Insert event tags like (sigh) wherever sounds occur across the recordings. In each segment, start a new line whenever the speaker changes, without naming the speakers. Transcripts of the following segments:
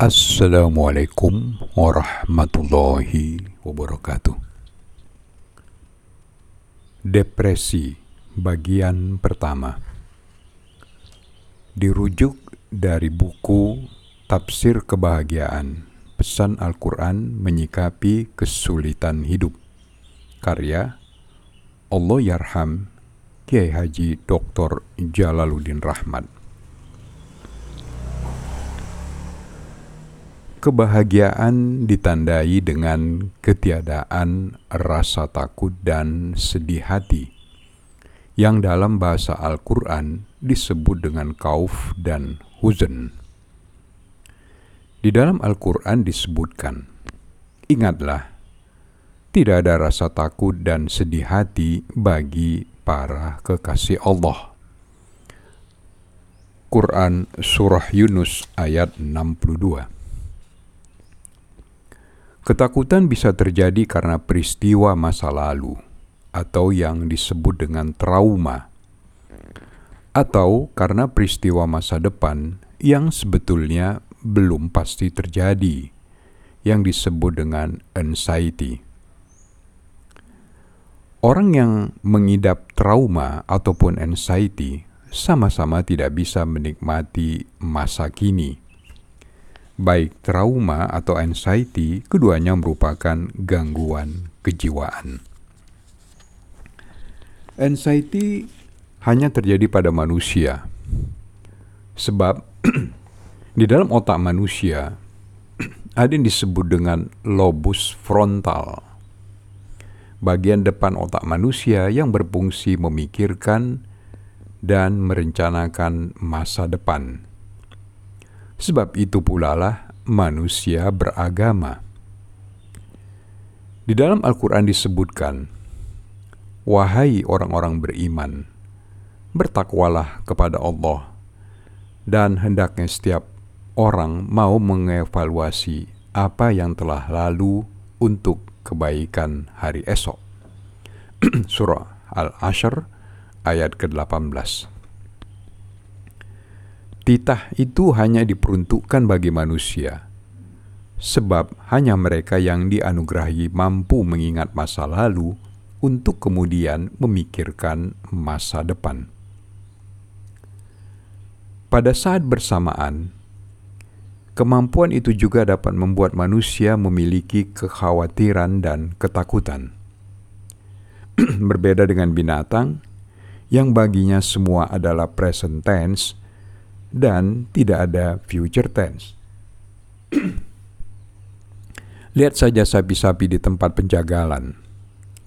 Assalamualaikum warahmatullahi wabarakatuh. Depresi bagian pertama dirujuk dari buku Tafsir Kebahagiaan Pesan Al-Quran Menyikapi Kesulitan Hidup karya Allah Yarham Kiai Haji Dr. Jalaluddin Rahmat Kebahagiaan ditandai dengan ketiadaan rasa takut dan sedih hati, yang dalam bahasa Al-Quran disebut dengan kauf dan huzn. Di dalam Al-Quran disebutkan, Ingatlah, tidak ada rasa takut dan sedih hati bagi para kekasih Allah. Quran Surah Yunus ayat 62 Ketakutan bisa terjadi karena peristiwa masa lalu atau yang disebut dengan trauma, atau karena peristiwa masa depan yang sebetulnya belum pasti terjadi, yang disebut dengan anxiety. Orang yang mengidap trauma ataupun anxiety sama-sama tidak bisa menikmati masa kini baik trauma atau anxiety, keduanya merupakan gangguan kejiwaan. Anxiety hanya terjadi pada manusia, sebab (clears throat) di dalam otak manusia (clears throat) ada yang disebut dengan lobus frontal, bagian depan otak manusia yang berfungsi memikirkan dan merencanakan masa depan Sebab itu pula lah manusia beragama. Di dalam Al-Quran disebutkan, Wahai orang-orang beriman, bertakwalah kepada Allah, dan hendaknya setiap orang mau mengevaluasi apa yang telah lalu untuk kebaikan hari esok. (clears throat) Surah Al-Ashr ayat ke-18 Titah itu hanya diperuntukkan bagi manusia, sebab hanya mereka yang dianugerahi mampu mengingat masa lalu untuk kemudian memikirkan masa depan. Pada saat bersamaan, kemampuan itu juga dapat membuat manusia memiliki kekhawatiran dan ketakutan. (clears throat) Berbeda dengan binatang, yang baginya semua adalah present tense dan tidak ada future tense. (clears throat) Lihat saja sapi-sapi di tempat penjagalan.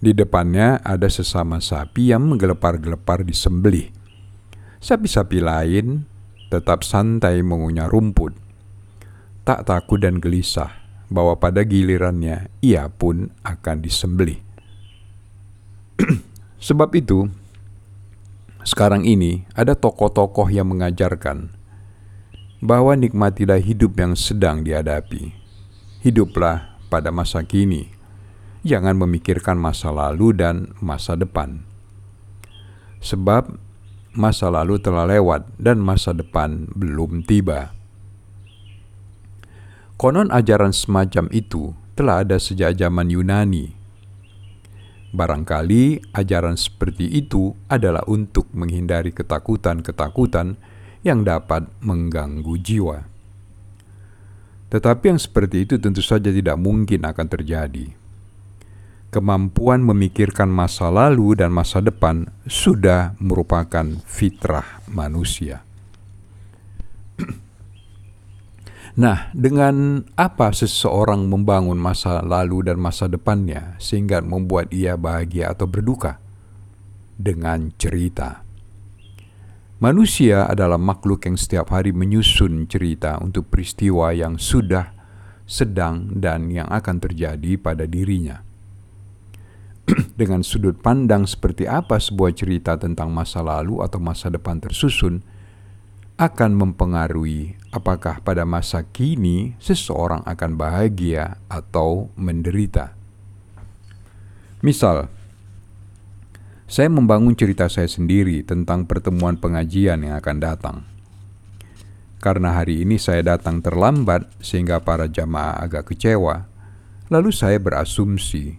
Di depannya ada sesama sapi yang menggelepar-gelepar disembelih. Sapi-sapi lain tetap santai mengunyah rumput. Tak takut dan gelisah bahwa pada gilirannya ia pun akan disembelih. (clears throat) Sebab itu, sekarang ini ada tokoh-tokoh yang mengajarkan bahwa nikmatilah hidup yang sedang dihadapi. Hiduplah pada masa kini. Jangan memikirkan masa lalu dan masa depan. Sebab masa lalu telah lewat dan masa depan belum tiba. Konon ajaran semacam itu telah ada sejak zaman Yunani Barangkali ajaran seperti itu adalah untuk menghindari ketakutan-ketakutan yang dapat mengganggu jiwa. Tetapi yang seperti itu tentu saja tidak mungkin akan terjadi. Kemampuan memikirkan masa lalu dan masa depan sudah merupakan fitrah manusia. Nah, dengan apa seseorang membangun masa lalu dan masa depannya sehingga membuat ia bahagia atau berduka? Dengan cerita. Manusia adalah makhluk yang setiap hari menyusun cerita untuk peristiwa yang sudah, sedang, dan yang akan terjadi pada dirinya. (clears throat) Dengan sudut pandang seperti apa sebuah cerita tentang masa lalu atau masa depan tersusun, akan mempengaruhi apakah pada masa kini seseorang akan bahagia atau menderita. Misal, saya membangun cerita saya sendiri tentang pertemuan pengajian yang akan datang. Karena hari ini saya datang terlambat sehingga para jamaah agak kecewa, lalu saya berasumsi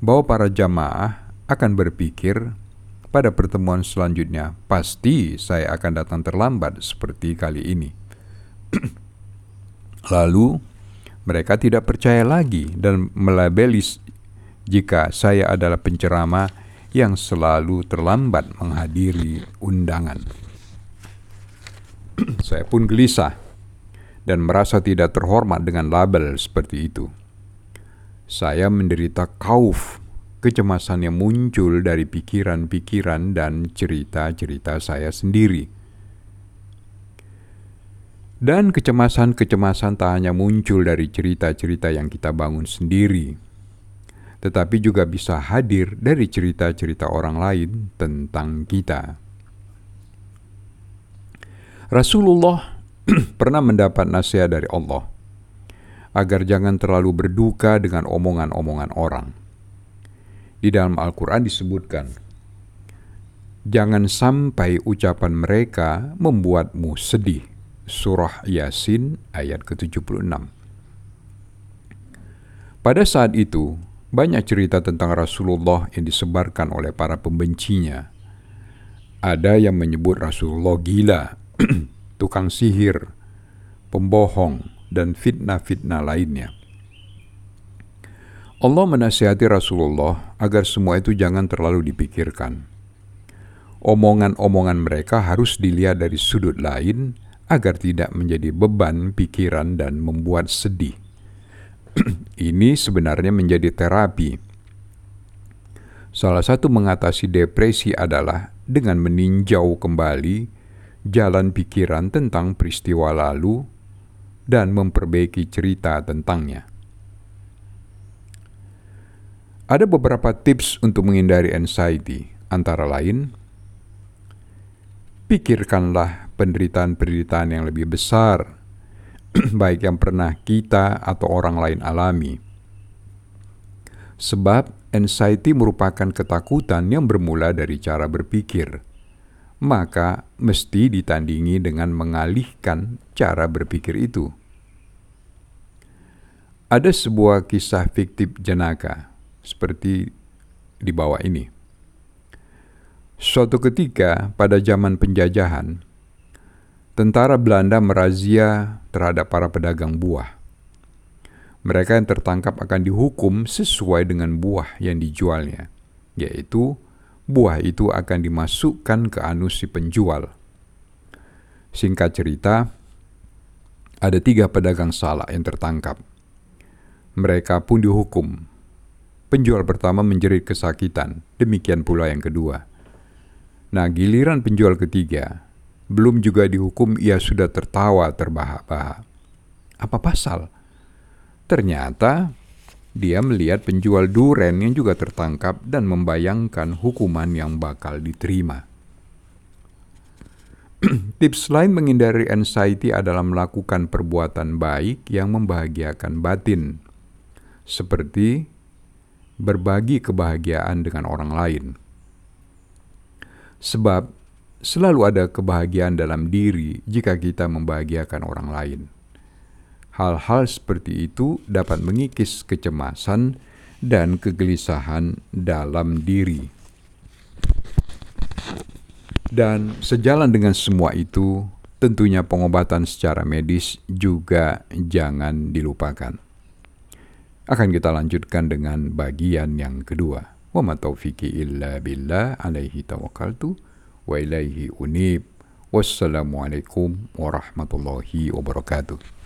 bahwa para jamaah akan berpikir pada pertemuan selanjutnya pasti saya akan datang terlambat seperti kali ini. (clears throat) lalu mereka tidak percaya lagi dan melabeli jika saya adalah penceramah yang selalu terlambat menghadiri undangan. (clears throat) Saya pun gelisah dan merasa tidak terhormat dengan label seperti itu. Saya menderita kauf, kecemasan yang muncul dari pikiran-pikiran dan cerita-cerita saya sendiri. Dan kecemasan-kecemasan tak hanya muncul dari cerita-cerita yang kita bangun sendiri, tetapi juga bisa hadir dari cerita-cerita orang lain tentang kita. Rasulullah (clears throat) pernah mendapat nasihat dari Allah agar jangan terlalu berduka dengan omongan-omongan orang. Di dalam Al-Quran disebutkan, Jangan sampai ucapan mereka membuatmu sedih. Surah Yasin ayat ke-76. Pada saat itu, banyak cerita tentang Rasulullah yang disebarkan oleh para pembencinya. Ada yang menyebut Rasulullah gila (clears throat) tukang sihir, pembohong, dan fitnah-fitnah lainnya. Allah menasihati Rasulullah agar semua itu jangan terlalu dipikirkan. Omongan-omongan mereka harus dilihat dari sudut lain agar tidak menjadi beban pikiran dan membuat sedih. (clears throat) Ini sebenarnya menjadi terapi. Salah satu mengatasi depresi adalah dengan meninjau kembali jalan pikiran tentang peristiwa lalu dan memperbaiki cerita tentangnya. Ada beberapa tips untuk menghindari anxiety, antara lain, pikirkanlah penderitaan-penderitaan yang lebih besar, (clears throat) baik yang pernah kita atau orang lain alami. Sebab anxiety merupakan ketakutan yang bermula dari cara berpikir maka mesti ditandingi dengan mengalihkan cara berpikir itu. Ada sebuah kisah fiktif jenaka seperti di bawah ini. Suatu ketika pada zaman penjajahan, tentara Belanda merazia terhadap para pedagang buah. Mereka yang tertangkap akan dihukum sesuai dengan buah yang dijualnya, yaitu buah itu akan dimasukkan ke anus si penjual. Singkat cerita, ada tiga pedagang salak yang tertangkap. Mereka pun dihukum. Penjual pertama menjerit kesakitan, demikian pula yang kedua. Nah, giliran penjual ketiga, belum juga dihukum ia sudah tertawa terbahak-bahak. Apa pasal? Ternyata dia melihat penjual duren yang juga tertangkap dan membayangkan hukuman yang bakal diterima. (clears throat) Tips lain menghindari anxiety adalah melakukan perbuatan baik yang membahagiakan batin, seperti berbagi kebahagiaan dengan orang lain. Sebab selalu ada kebahagiaan dalam diri jika kita membahagiakan orang lain. Hal-hal seperti itu dapat mengikis kecemasan dan kegelisahan dalam diri. Dan sejalan dengan semua itu, tentunya pengobatan secara medis juga jangan dilupakan. Akan kita lanjutkan dengan bagian yang kedua. Wa ma taufiqi illa billah alaihi tawakkaltu wa warahmatullahi wabarakatuh.